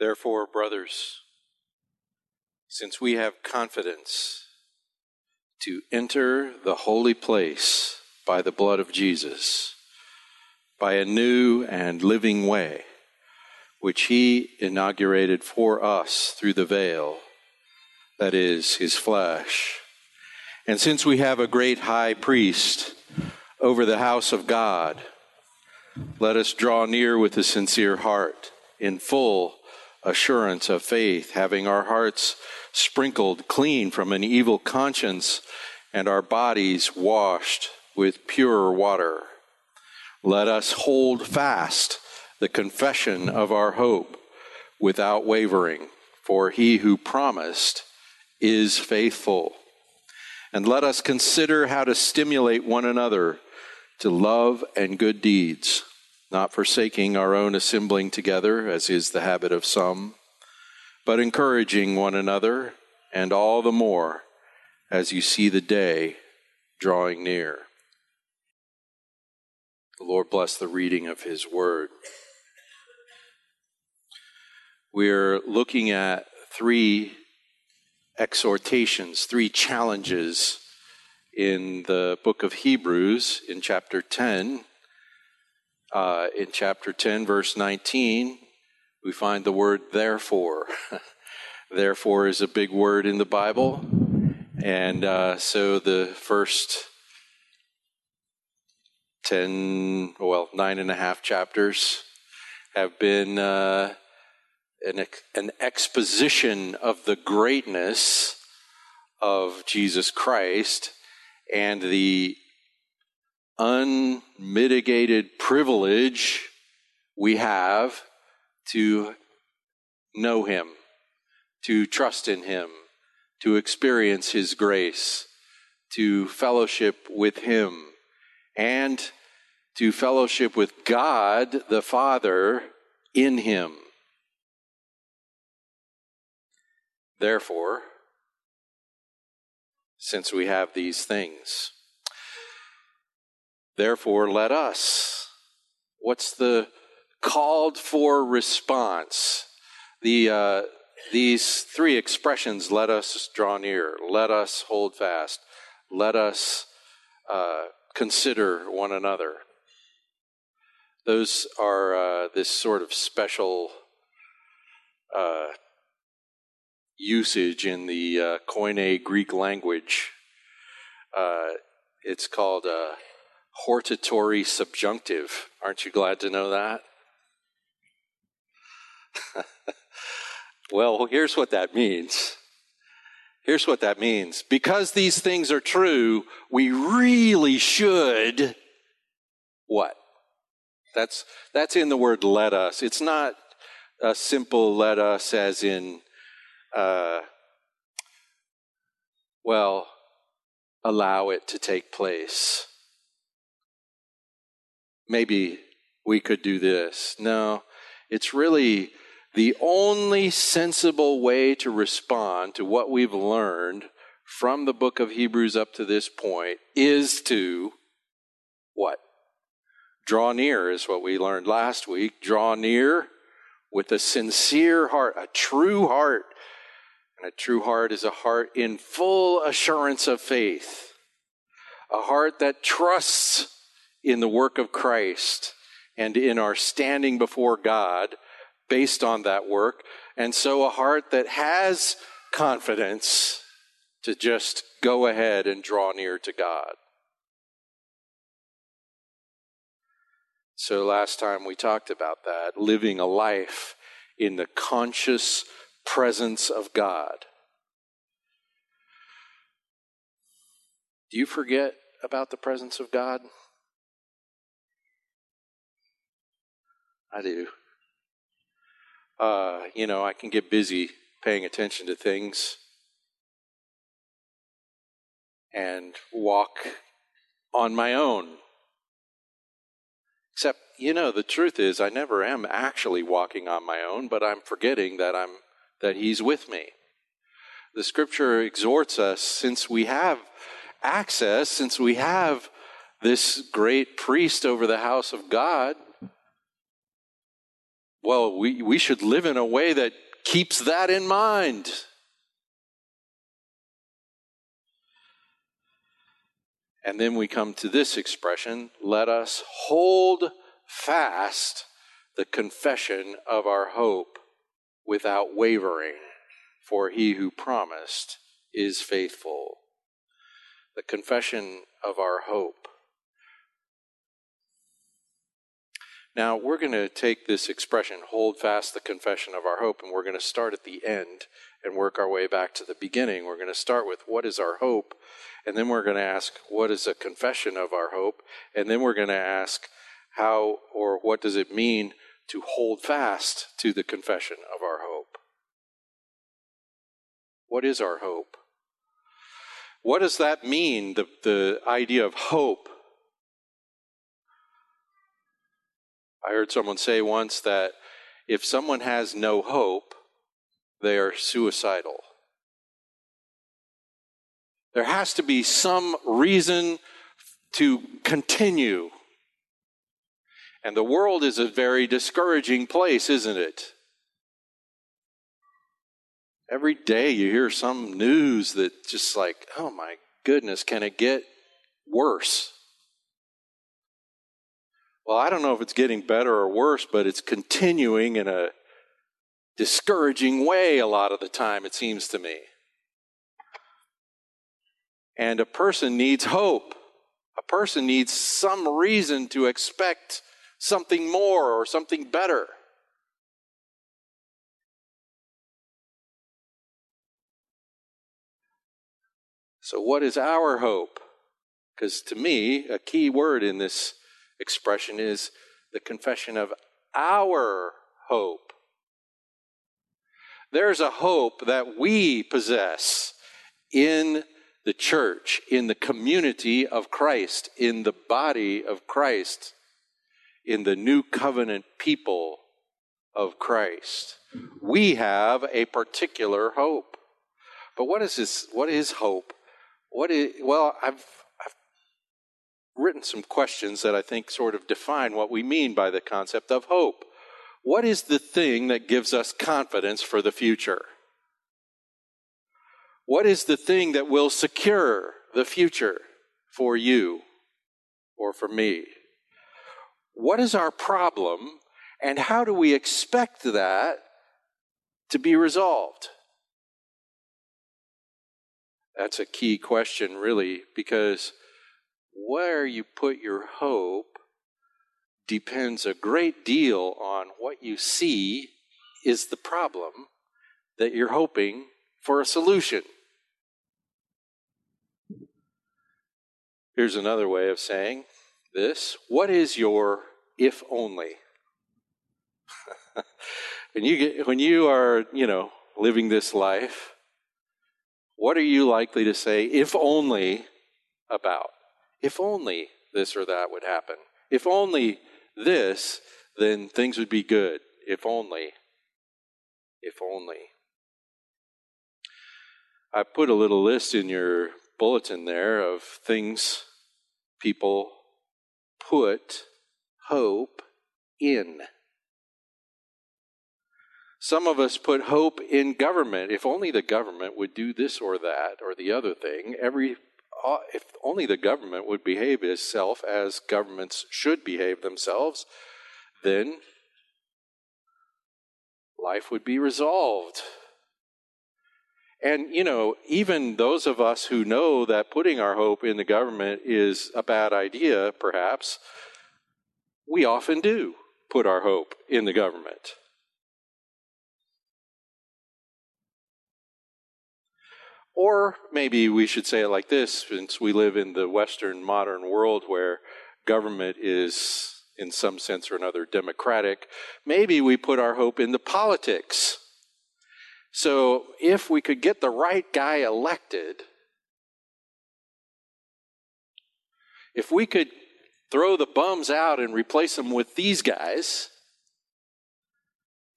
Therefore, brothers, since we have confidence to enter the holy place by the blood of Jesus, by a new and living way, which he inaugurated for us through the veil, that is, his flesh. And since we have a great high priest over the house of God, let us draw near with a sincere heart, in full assurance of faith, having our hearts sprinkled clean from an evil conscience and our bodies washed with pure water. Let us hold fast the confession of our hope without wavering, for he who promised is faithful. And let us consider how to stimulate one another to love and good deeds not forsaking our own assembling together, as is the habit of some, but encouraging one another, and all the more as you see the day drawing near. The Lord bless the reading of His Word. We're looking at three exhortations, three challenges in the book of Hebrews in chapter 10 uh, in chapter 10, verse 19, we find the word therefore. therefore is a big word in the Bible. And uh, so the first 10, well, nine and a half chapters have been uh, an, an exposition of the greatness of Jesus Christ and the unmitigated privilege we have to know Him, to trust in Him, to experience His grace, to fellowship with Him, and to fellowship with God the Father in Him. Therefore, since we have these things, Therefore, let us. What's the called for response? The, uh, these three expressions let us draw near, let us hold fast, let us uh, consider one another. Those are uh, this sort of special uh, usage in the uh, Koine Greek language. Uh, it's called hortatory subjunctive. Aren't you glad to know that? well, here's what that means. Here's what that means. Because these things are true, we really should what? That's that's in the word let us. It's not a simple let us as in uh, well, allow it to take place maybe we could do this. No, it's really the only sensible way to respond to what we've learned from the book of Hebrews up to this point is to what? Draw near is what we learned last week. Draw near with a sincere heart, a true heart. And a true heart is a heart in full assurance of faith, a heart that trusts in the work of Christ and in our standing before God based on that work. And so a heart that has confidence to just go ahead and draw near to God. So last time we talked about that, living a life in the conscious presence of God. Do you forget about the presence of God? I do. Uh, you know, I can get busy paying attention to things and walk on my own. Except, you know, the truth is I never am actually walking on my own, but I'm forgetting that I'm that he's with me. The scripture exhorts us since we have access, since we have this great priest over the house of God, well, we, we should live in a way that keeps that in mind. And then we come to this expression let us hold fast the confession of our hope without wavering, for he who promised is faithful. The confession of our hope. Now, we're going to take this expression, hold fast the confession of our hope, and we're going to start at the end and work our way back to the beginning. We're going to start with what is our hope, and then we're going to ask what is a confession of our hope, and then we're going to ask how or what does it mean to hold fast to the confession of our hope. What is our hope? What does that mean, the, the idea of hope? I heard someone say once that if someone has no hope, they are suicidal. There has to be some reason to continue. And the world is a very discouraging place, isn't it? Every day you hear some news that just like, oh my goodness, can it get worse? Well, I don't know if it's getting better or worse, but it's continuing in a discouraging way a lot of the time, it seems to me. And a person needs hope. A person needs some reason to expect something more or something better. So, what is our hope? Because to me, a key word in this expression is the confession of our hope. There's a hope that we possess in the church, in the community of Christ, in the body of Christ, in the new covenant people of Christ. We have a particular hope. But what is this? What is hope? What is, well, I've written some questions that I think sort of define what we mean by the concept of hope. What is the thing that gives us confidence for the future? What is the thing that will secure the future for you or for me? What is our problem and how do we expect that to be resolved? That's a key question, really, because where you put your hope depends a great deal on what you see is the problem that you're hoping for a solution. Here's another way of saying this What is your if only? when you get when you are, you know, living this life, what are you likely to say if only about? If only this or that would happen. If only this, then things would be good. If only. If only. I put a little list in your bulletin there of things people put hope in. Some of us put hope in government. If only the government would do this or that or the other thing, every Uh, if only the government would behave itself as governments should behave themselves, then life would be resolved. And, you know, even those of us who know that putting our hope in the government is a bad idea, perhaps, we often do put our hope in the government. Or maybe we should say it like this since we live in the Western modern world where government is, in some sense or another, democratic, maybe we put our hope in the politics. So if we could get the right guy elected, if we could throw the bums out and replace them with these guys,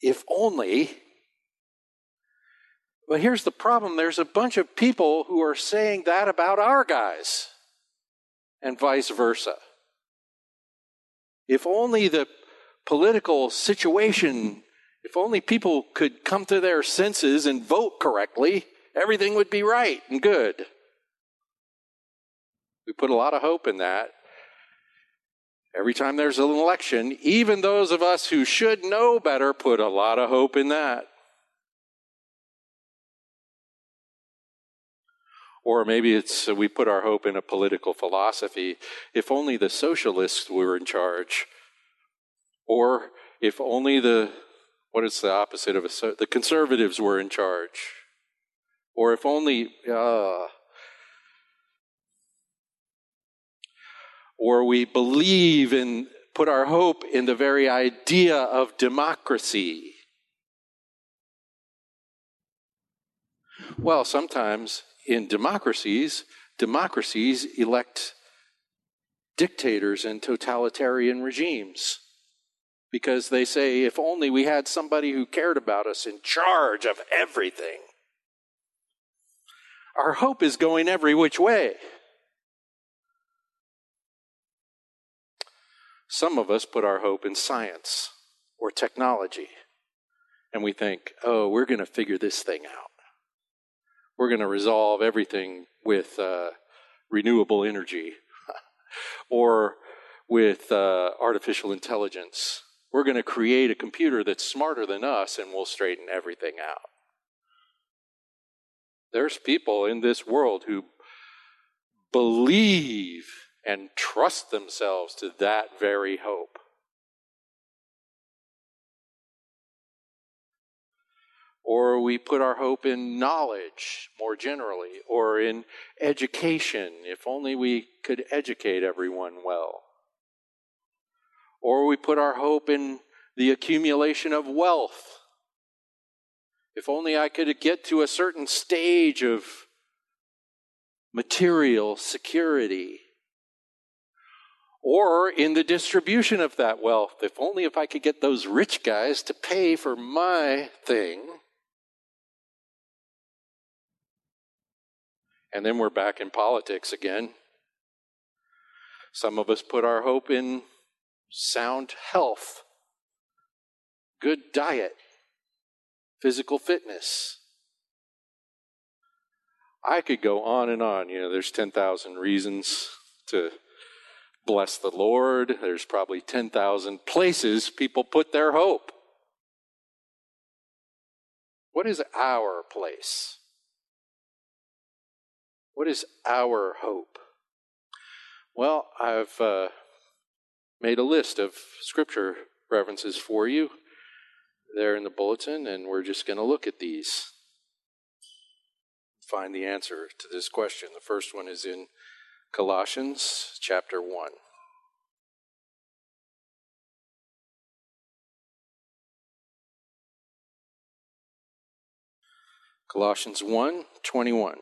if only but here's the problem there's a bunch of people who are saying that about our guys, and vice versa. If only the political situation, if only people could come to their senses and vote correctly, everything would be right and good. We put a lot of hope in that. Every time there's an election, even those of us who should know better put a lot of hope in that. Or maybe it's uh, we put our hope in a political philosophy. If only the socialists were in charge. Or if only the, what is the opposite of a, the conservatives were in charge. Or if only, uh, or we believe in, put our hope in the very idea of democracy. Well, sometimes in democracies, democracies elect dictators and totalitarian regimes because they say, if only we had somebody who cared about us in charge of everything. Our hope is going every which way. Some of us put our hope in science or technology, and we think, oh, we're going to figure this thing out we're going to resolve everything with uh, renewable energy or with uh, artificial intelligence. We're going to create a computer that's smarter than us and we'll straighten everything out. There's people in this world who believe and trust themselves to that very hope. Or we put our hope in knowledge more generally, or in education, if only we could educate everyone well. Or we put our hope in the accumulation of wealth. If only I could get to a certain stage of material security. Or in the distribution of that wealth. If only if I could get those rich guys to pay for my thing And then we're back in politics again. Some of us put our hope in sound health, good diet, physical fitness. I could go on and on. You know, there's 10,000 reasons to bless the Lord. There's probably 10,000 places people put their hope. What is our place? What is our hope? Well, I've uh, made a list of scripture references for you there in the bulletin, and we're just going to look at these. Find the answer to this question. The first one is in Colossians chapter 1. Colossians 1 21.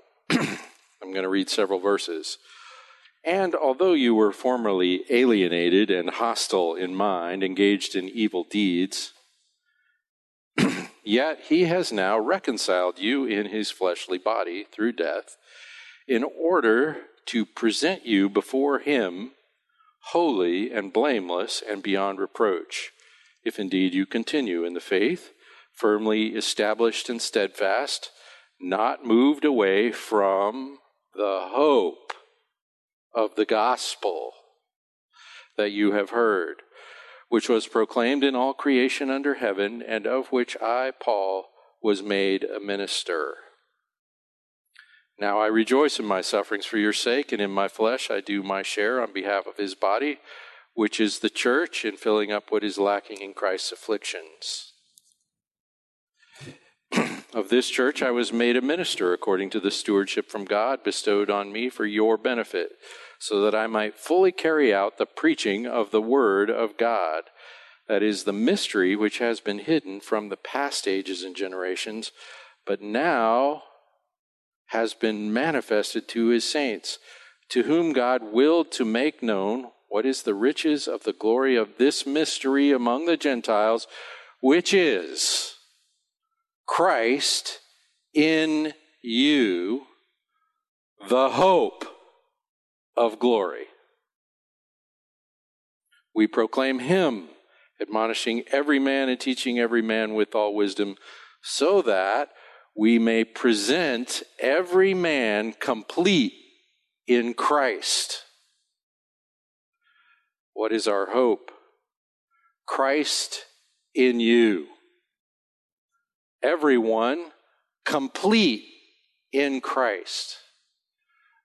I'm going to read several verses. And although you were formerly alienated and hostile in mind, engaged in evil deeds, yet he has now reconciled you in his fleshly body through death, in order to present you before him holy and blameless and beyond reproach, if indeed you continue in the faith, firmly established and steadfast, not moved away from the hope of the gospel that you have heard, which was proclaimed in all creation under heaven, and of which I, Paul, was made a minister. Now I rejoice in my sufferings for your sake, and in my flesh I do my share on behalf of his body, which is the church, in filling up what is lacking in Christ's afflictions. Of this church I was made a minister according to the stewardship from God bestowed on me for your benefit, so that I might fully carry out the preaching of the Word of God. That is the mystery which has been hidden from the past ages and generations, but now has been manifested to his saints, to whom God willed to make known what is the riches of the glory of this mystery among the Gentiles, which is Christ in you, the hope of glory. We proclaim him admonishing every man and teaching every man with all wisdom, so that we may present every man complete in Christ. What is our hope? Christ in you. Everyone complete in Christ.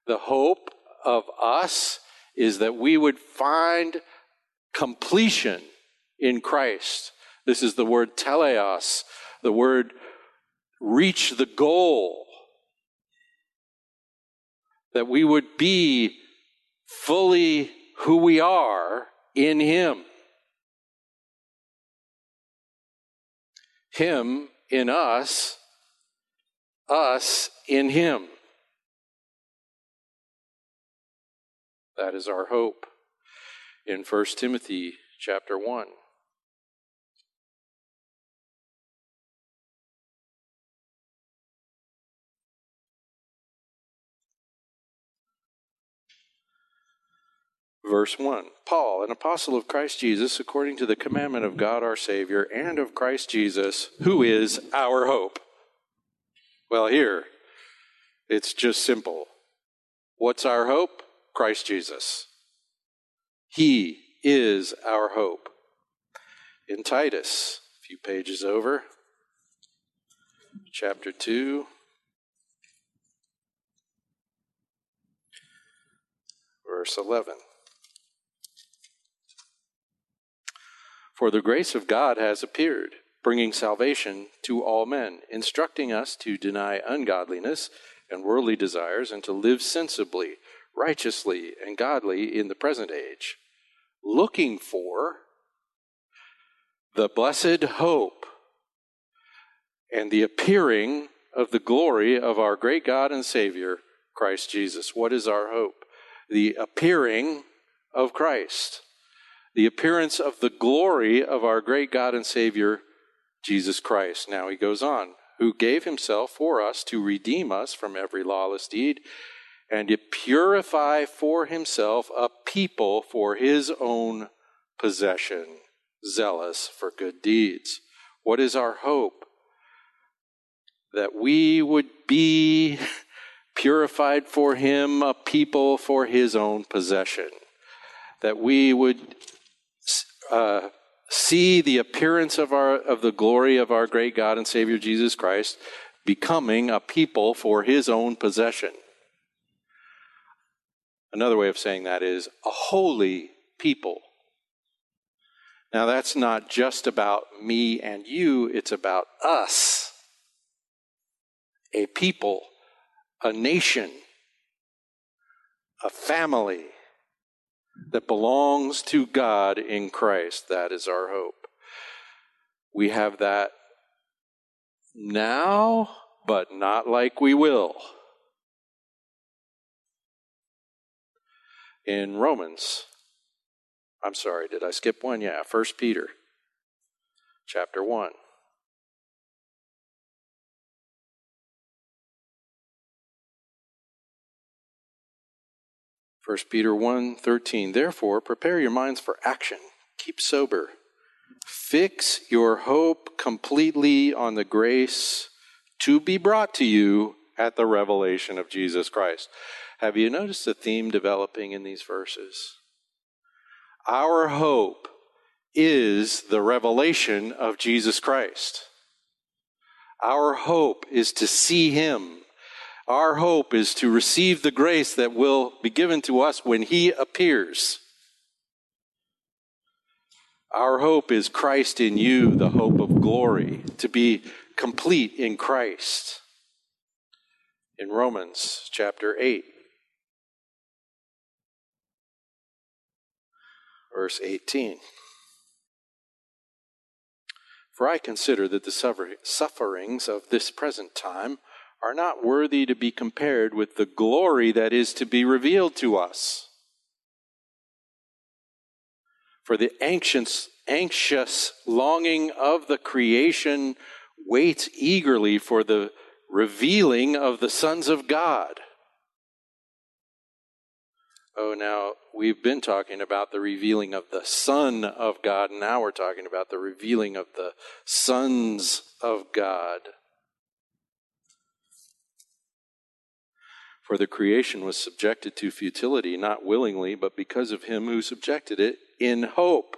The hope of us is that we would find completion in Christ. This is the word teleos, the word reach the goal. That we would be fully who we are in Him. Him in us, us in Him. That is our hope in 1 Timothy chapter 1. Verse 1 Paul, an apostle of Christ Jesus, according to the commandment of God our Savior, and of Christ Jesus, who is our hope. Well, here, it's just simple. What's our hope? Christ Jesus. He is our hope. In Titus, a few pages over, chapter 2, verse 11. For the grace of God has appeared, bringing salvation to all men, instructing us to deny ungodliness and worldly desires and to live sensibly righteously and godly in the present age, looking for the blessed hope and the appearing of the glory of our great God and Savior, Christ Jesus. What is our hope? The appearing of Christ, the appearance of the glory of our great God and Savior, Jesus Christ. Now he goes on, who gave himself for us to redeem us from every lawless deed and to purify for himself a people for his own possession, zealous for good deeds. What is our hope? That we would be purified for him, a people for his own possession. That we would uh, see the appearance of our of the glory of our great God and Savior Jesus Christ, becoming a people for his own possession. Another way of saying that is a holy people. Now, that's not just about me and you, it's about us. A people, a nation, a family that belongs to God in Christ. That is our hope. We have that now, but not like we will. in Romans. I'm sorry, did I skip one? Yeah, First Peter chapter 1. First Peter 1 13. Therefore, prepare your minds for action. Keep sober. Fix your hope completely on the grace to be brought to you at the revelation of Jesus Christ. Have you noticed the theme developing in these verses? Our hope is the revelation of Jesus Christ. Our hope is to see Him. Our hope is to receive the grace that will be given to us when He appears. Our hope is Christ in you, the hope of glory, to be complete in Christ. In Romans chapter 8, verse 18. For I consider that the sufferings of this present time are not worthy to be compared with the glory that is to be revealed to us. For the anxious, anxious longing of the creation waits eagerly for the revealing of the sons of God. Oh, now we've been talking about the revealing of the Son of God. Now we're talking about the revealing of the sons of God. For the creation was subjected to futility, not willingly, but because of him who subjected it, in hope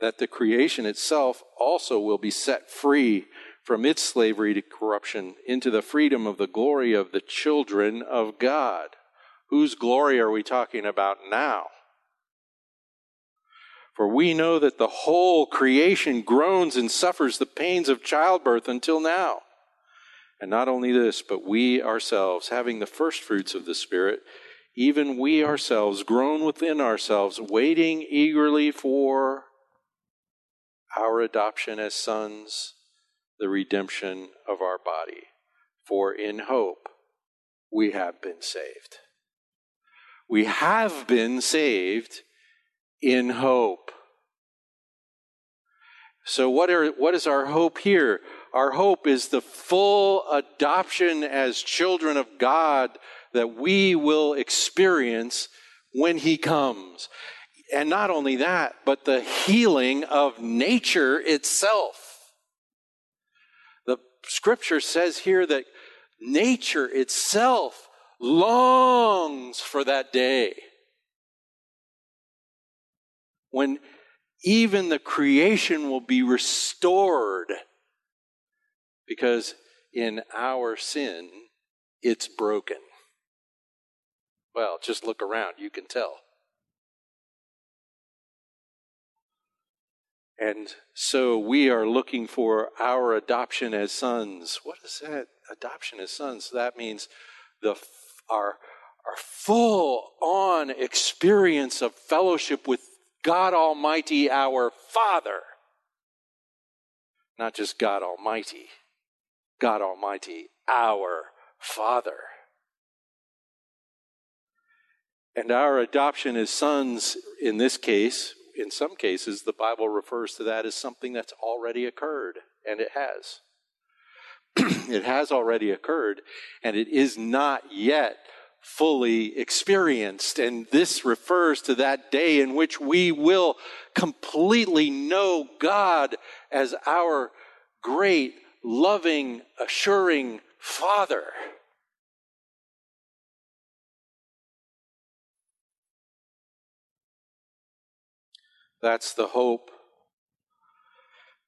that the creation itself also will be set free from its slavery to corruption into the freedom of the glory of the children of God. Whose glory are we talking about now? For we know that the whole creation groans and suffers the pains of childbirth until now. And not only this, but we ourselves, having the first fruits of the Spirit, even we ourselves groan within ourselves, waiting eagerly for our adoption as sons, the redemption of our body. For in hope we have been saved. We have been saved in hope. So, what, are, what is our hope here? Our hope is the full adoption as children of God that we will experience when He comes. And not only that, but the healing of nature itself. The scripture says here that nature itself longs for that day when even the creation will be restored because in our sin it's broken. Well, just look around, you can tell. And so we are looking for our adoption as sons. What is that? Adoption as sons. That means the our our full on experience of fellowship with God Almighty, our Father. Not just God Almighty, God Almighty, our Father. And our adoption as sons, in this case, in some cases, the Bible refers to that as something that's already occurred, and it has. it has already occurred, and it is not yet fully experienced. And this refers to that day in which we will completely know God as our great, loving, assuring Father. That's the hope.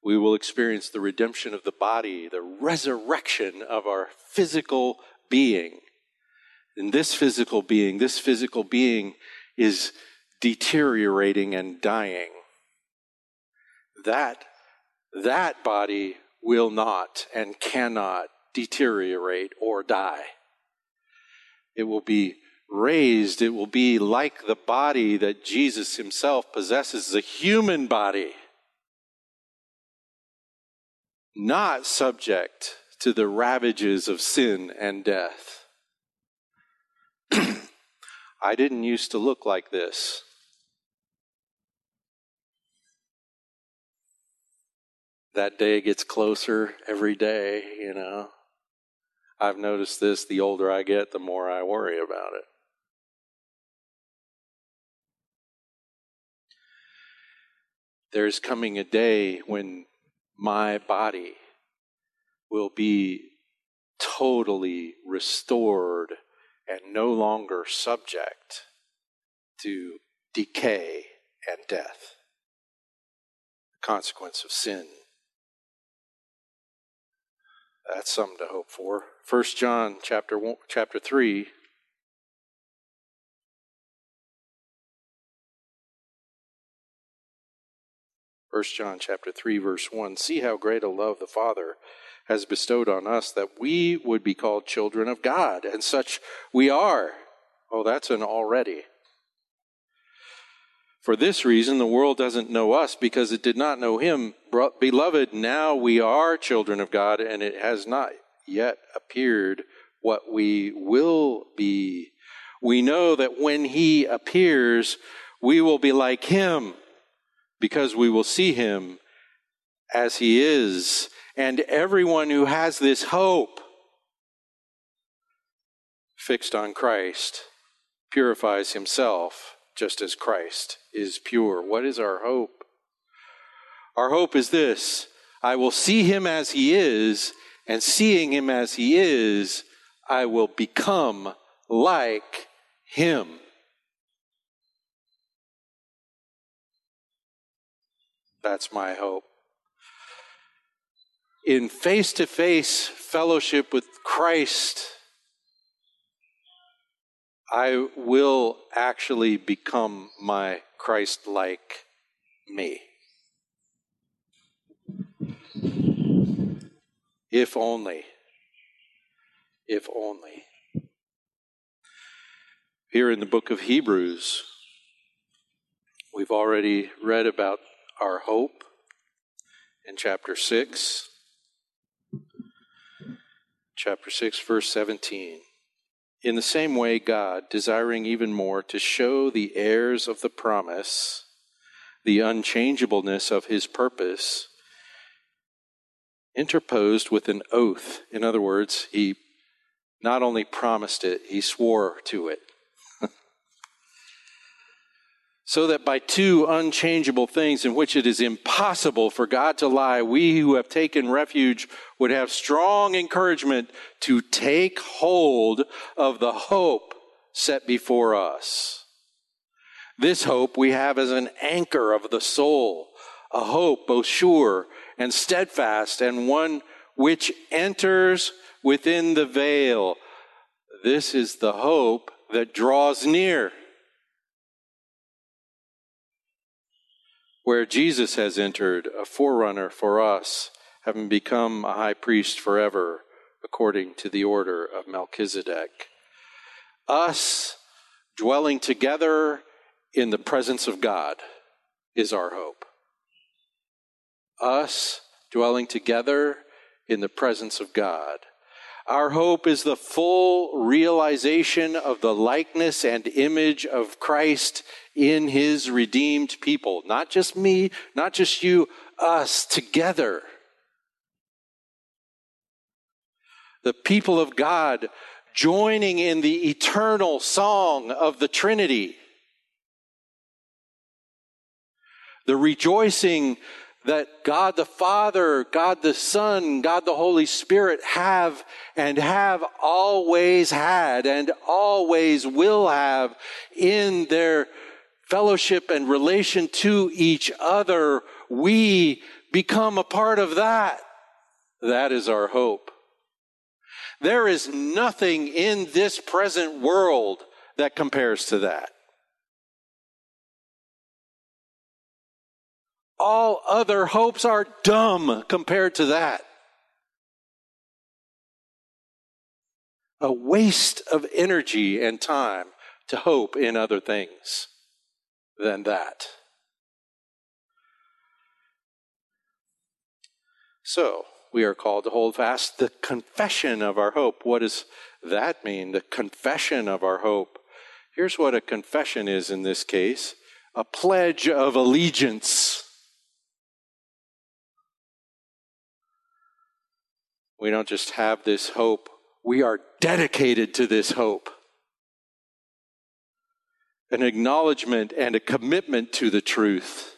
We will experience the redemption of the body, the resurrection of our physical being. And this physical being, this physical being is deteriorating and dying. That, that body will not and cannot deteriorate or die. It will be raised, it will be like the body that Jesus himself possesses, the human body, not subject to the ravages of sin and death. I didn't used to look like this. That day gets closer every day, you know. I've noticed this the older I get, the more I worry about it. there's coming a day when my body will be totally restored and no longer subject to decay and death, the consequence of sin. That's something to hope for. First John chapter one, chapter 3 1 John chapter 3 verse 1 See how great a love the Father has bestowed on us that we would be called children of God and such we are. Oh that's an already. For this reason the world doesn't know us because it did not know him. Beloved, now we are children of God and it has not yet appeared what we will be. We know that when he appears, we will be like him because we will see him as he is. And everyone who has this hope fixed on Christ purifies himself just as Christ is pure. What is our hope? Our hope is this I will see him as he is, and seeing him as he is, I will become like him. That's my hope. In face to face fellowship with Christ, I will actually become my Christ like me. If only. If only. Here in the book of Hebrews, we've already read about our hope in chapter 6. Chapter 6, verse 17. In the same way, God, desiring even more to show the heirs of the promise the unchangeableness of his purpose, interposed with an oath. In other words, he not only promised it, he swore to it. So that by two unchangeable things in which it is impossible for God to lie, we who have taken refuge would have strong encouragement to take hold of the hope set before us. This hope we have as an anchor of the soul, a hope both sure and steadfast, and one which enters within the veil. This is the hope that draws near. Where Jesus has entered, a forerunner for us, having become a high priest forever, according to the order of Melchizedek. Us dwelling together in the presence of God is our hope us dwelling together in the presence of God. Our hope is the full realization of the likeness and image of Christ in his redeemed people. Not just me, not just you, us together. The people of God joining in the eternal song of the Trinity. The rejoicing that God the Father, God the Son, God the Holy Spirit have and have always had and always will have in their fellowship and relation to each other. We become a part of that. That is our hope. There is nothing in this present world that compares to that. All other hopes are dumb compared to that. A waste of energy and time to hope in other things than that. So, we are called to hold fast the confession of our hope. What does that mean? The confession of our hope. Here's what a confession is in this case a pledge of allegiance. We don't just have this hope, we are dedicated to this hope. An acknowledgement and a commitment to the truth.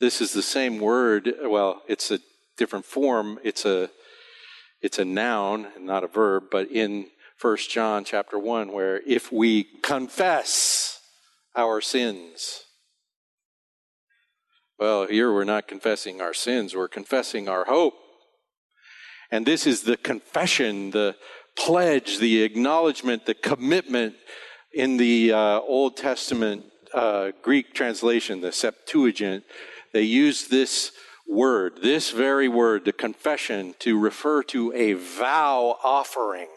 This is the same word, well, it's a different form. It's a it's a noun, and not a verb, but in First John chapter 1 where if we confess our sins well, here we're not confessing our sins, we're confessing our hope. And this is the confession, the pledge, the acknowledgement, the commitment in the uh, Old Testament uh, Greek translation, the Septuagint. They use this word, this very word, the confession, to refer to a vow offering.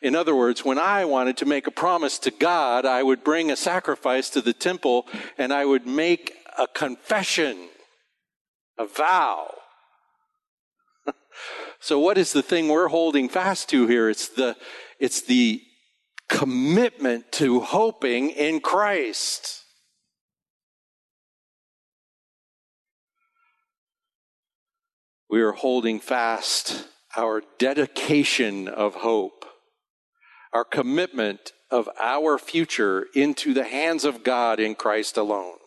In other words, when I wanted to make a promise to God, I would bring a sacrifice to the temple and I would make a confession a vow. so what is the thing we're holding fast to here? It's the, it's the commitment to hoping in Christ. We are holding fast our dedication of hope, our commitment of our future into the hands of God in Christ alone.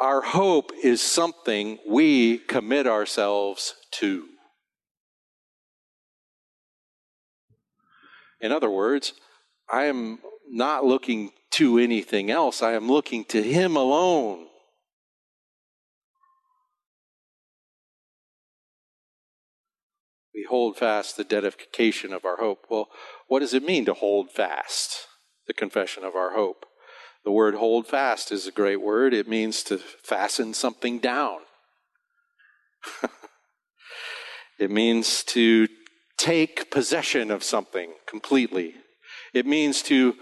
Our hope is something we commit ourselves to. In other words, I am not looking to anything else. I am looking to Him alone. We hold fast the dedication of our hope. Well, what does it mean to hold fast the confession of our hope? The word hold fast is a great word. It means to fasten something down. it means to take possession of something completely. It means to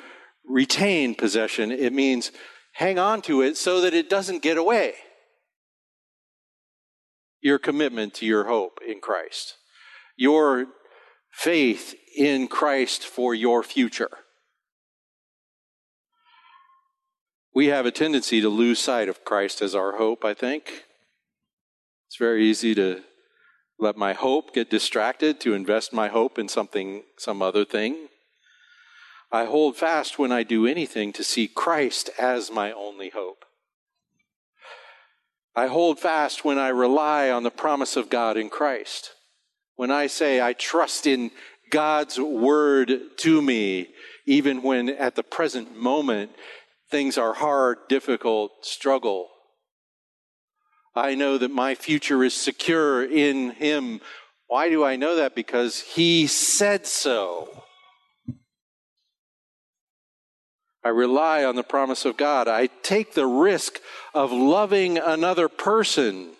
retain possession. It means hang on to it so that it doesn't get away. Your commitment to your hope in Christ, your faith in Christ for your future. We have a tendency to lose sight of Christ as our hope, I think. It's very easy to let my hope get distracted, to invest my hope in something, some other thing. I hold fast when I do anything to see Christ as my only hope. I hold fast when I rely on the promise of God in Christ. When I say I trust in God's word to me, even when at the present moment things are hard, difficult, struggle. I know that my future is secure in Him. Why do I know that? Because He said so. I rely on the promise of God. I take the risk of loving another person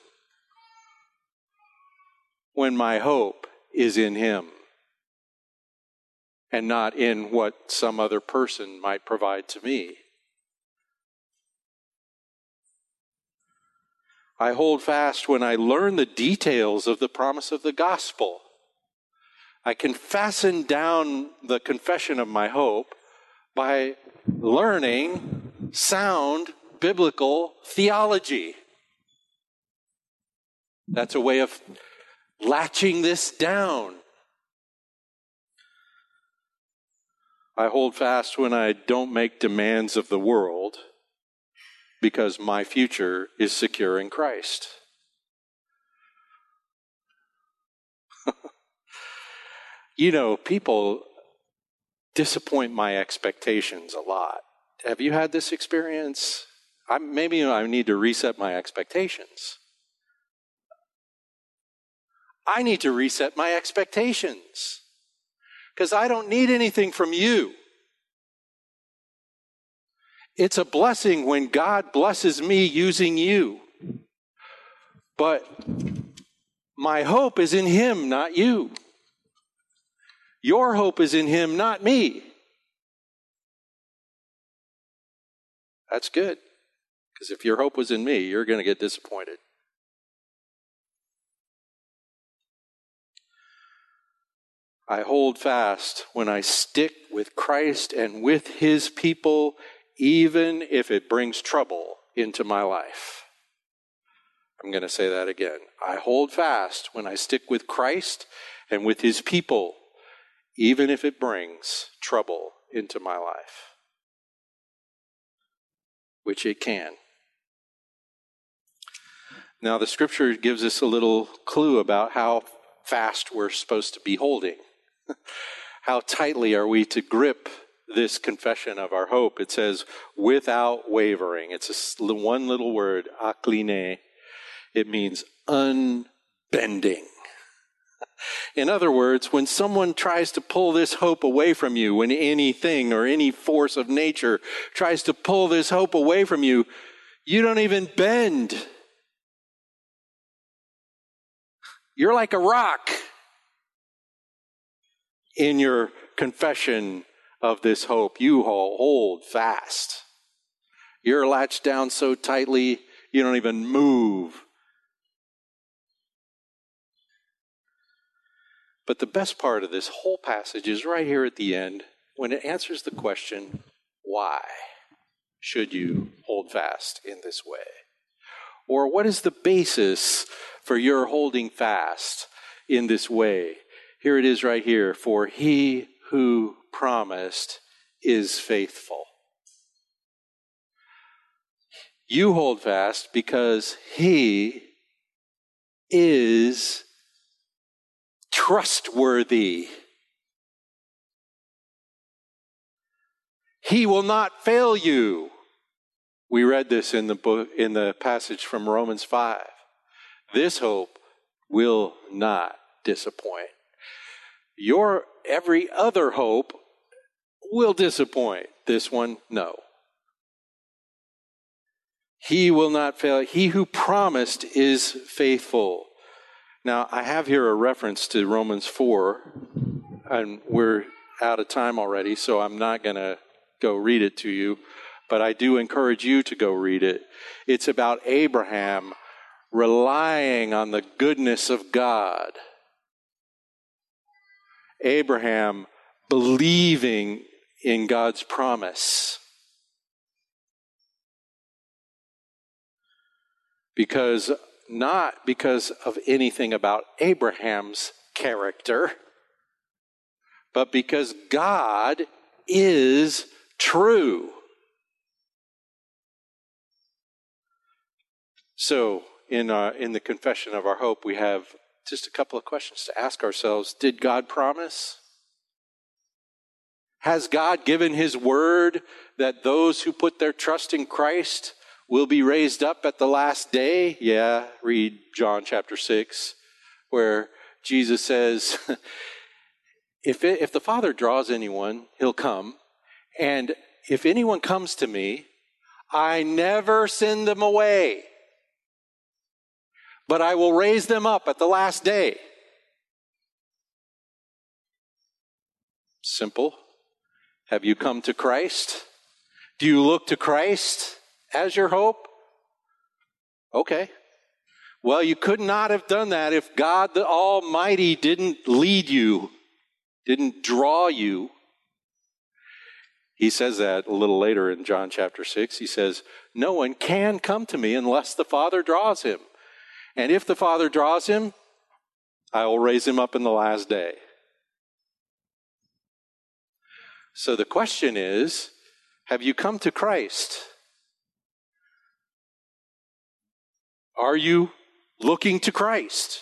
when my hope is in Him and not in what some other person might provide to me. I hold fast when I learn the details of the promise of the gospel. I can fasten down the confession of my hope by learning sound biblical theology. That's a way of latching this down. I hold fast when I don't make demands of the world because my future is secure in Christ. you know, people disappoint my expectations a lot. Have you had this experience? I, maybe I need to reset my expectations. I need to reset my expectations because I don't need anything from you. It's a blessing when God blesses me using you. But my hope is in Him, not you. Your hope is in Him, not me. That's good. Because if your hope was in me, you're going to get disappointed. I hold fast when I stick with Christ and with his people, even if it brings trouble into my life. I'm going to say that again. I hold fast when I stick with Christ and with his people, even if it brings trouble into my life, which it can. Now, the scripture gives us a little clue about how fast we're supposed to be holding. How tightly are we to grip this confession of our hope? It says, without wavering. It's a, one little word, akline. It means unbending. In other words, when someone tries to pull this hope away from you, when anything or any force of nature tries to pull this hope away from you, you don't even bend. You're like a rock in your confession of this hope, you hold fast. You're latched down so tightly, you don't even move. But the best part of this whole passage is right here at the end when it answers the question why should you hold fast in this way? Or what is the basis for your holding fast in this way? Here it is right here. For he who promised is faithful. You hold fast because he is trustworthy. He will not fail you. We read this in the book in the passage from Romans 5. This hope will not disappoint. Your every other hope will disappoint. This one, no. He will not fail. He who promised is faithful. Now, I have here a reference to Romans 4, and we're out of time already, so I'm not going to go read it to you, but I do encourage you to go read it. It's about Abraham relying on the goodness of God. Abraham believing in God's promise. Because, not because of anything about Abraham's character, but because God is true. So, in, uh, in the confession of our hope, we have just a couple of questions to ask ourselves Did God promise? Has God given His word that those who put their trust in Christ will be raised up at the last day? Yeah, read John chapter 6, where Jesus says, if, it, if the Father draws anyone, He'll come. And if anyone comes to me, I never send them away, but I will raise them up at the last day. Simple. Have you come to Christ? Do you look to Christ as your hope? Okay. Well, you could not have done that if God the Almighty didn't lead you, didn't draw you. He says that a little later in John chapter 6. He says, No one can come to me unless the Father draws him. And if the Father draws him, I will raise him up in the last day. So the question is have you come to Christ? Are you looking to Christ?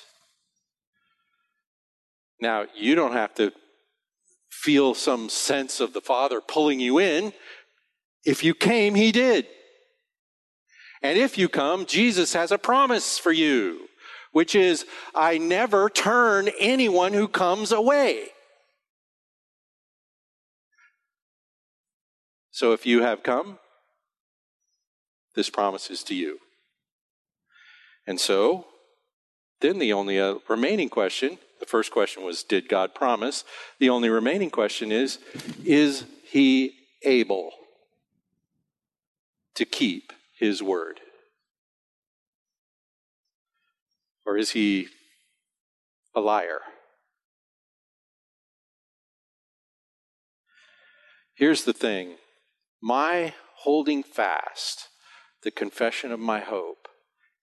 Now, you don't have to feel some sense of the Father pulling you in. If you came, He did. And if you come, Jesus has a promise for you, which is, I never turn anyone who comes away. So if you have come, this promise is to you. And so, then the only uh, remaining question the first question was, Did God promise? The only remaining question is, Is he able to keep his word? Or is he a liar? Here's the thing my holding fast the confession of my hope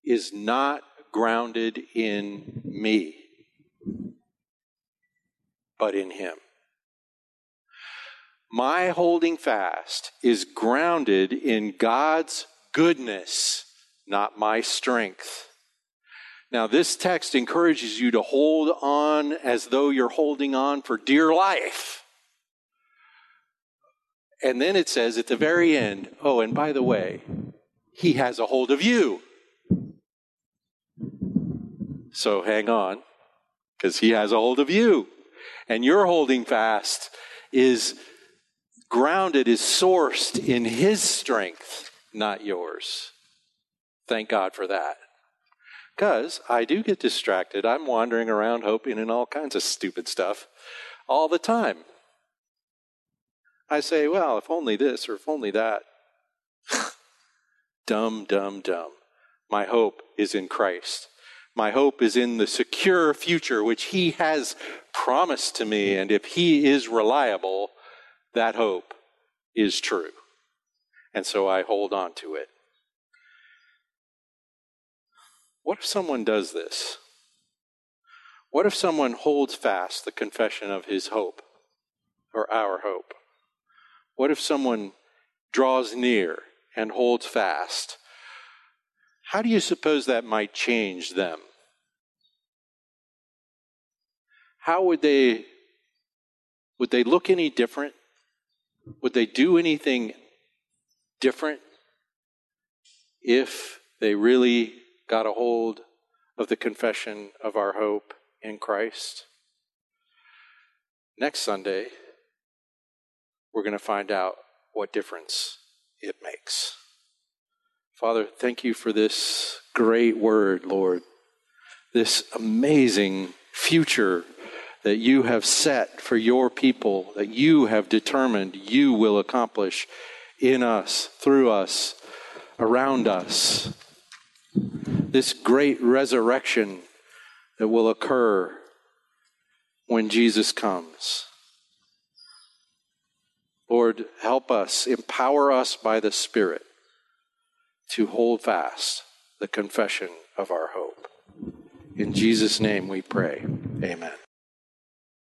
is not grounded in me, but in Him. My holding fast is grounded in God's goodness, not my strength. Now, this text encourages you to hold on as though you're holding on for dear life. And then it says at the very end, oh, and by the way, he has a hold of you. So hang on, because he has a hold of you. And your holding fast is grounded, is sourced in his strength, not yours. Thank God for that. Because I do get distracted. I'm wandering around hoping and all kinds of stupid stuff all the time. I say, well, if only this or if only that. dumb, dumb, dumb. My hope is in Christ. My hope is in the secure future which He has promised to me. And if He is reliable, that hope is true. And so I hold on to it. What if someone does this? What if someone holds fast the confession of his hope? or our hope? What if someone draws near and holds fast? How do you suppose that might change them? How would they would they look any different? Would they do anything different if they really got a hold of the confession of our hope in Christ? Next Sunday, we're going to find out what difference it makes. Father, thank you for this great word, Lord. This amazing future that you have set for your people, that you have determined you will accomplish in us, through us, around us. This great resurrection that will occur when Jesus comes. Lord, help us, empower us by the Spirit to hold fast the confession of our hope. In Jesus' name we pray. Amen.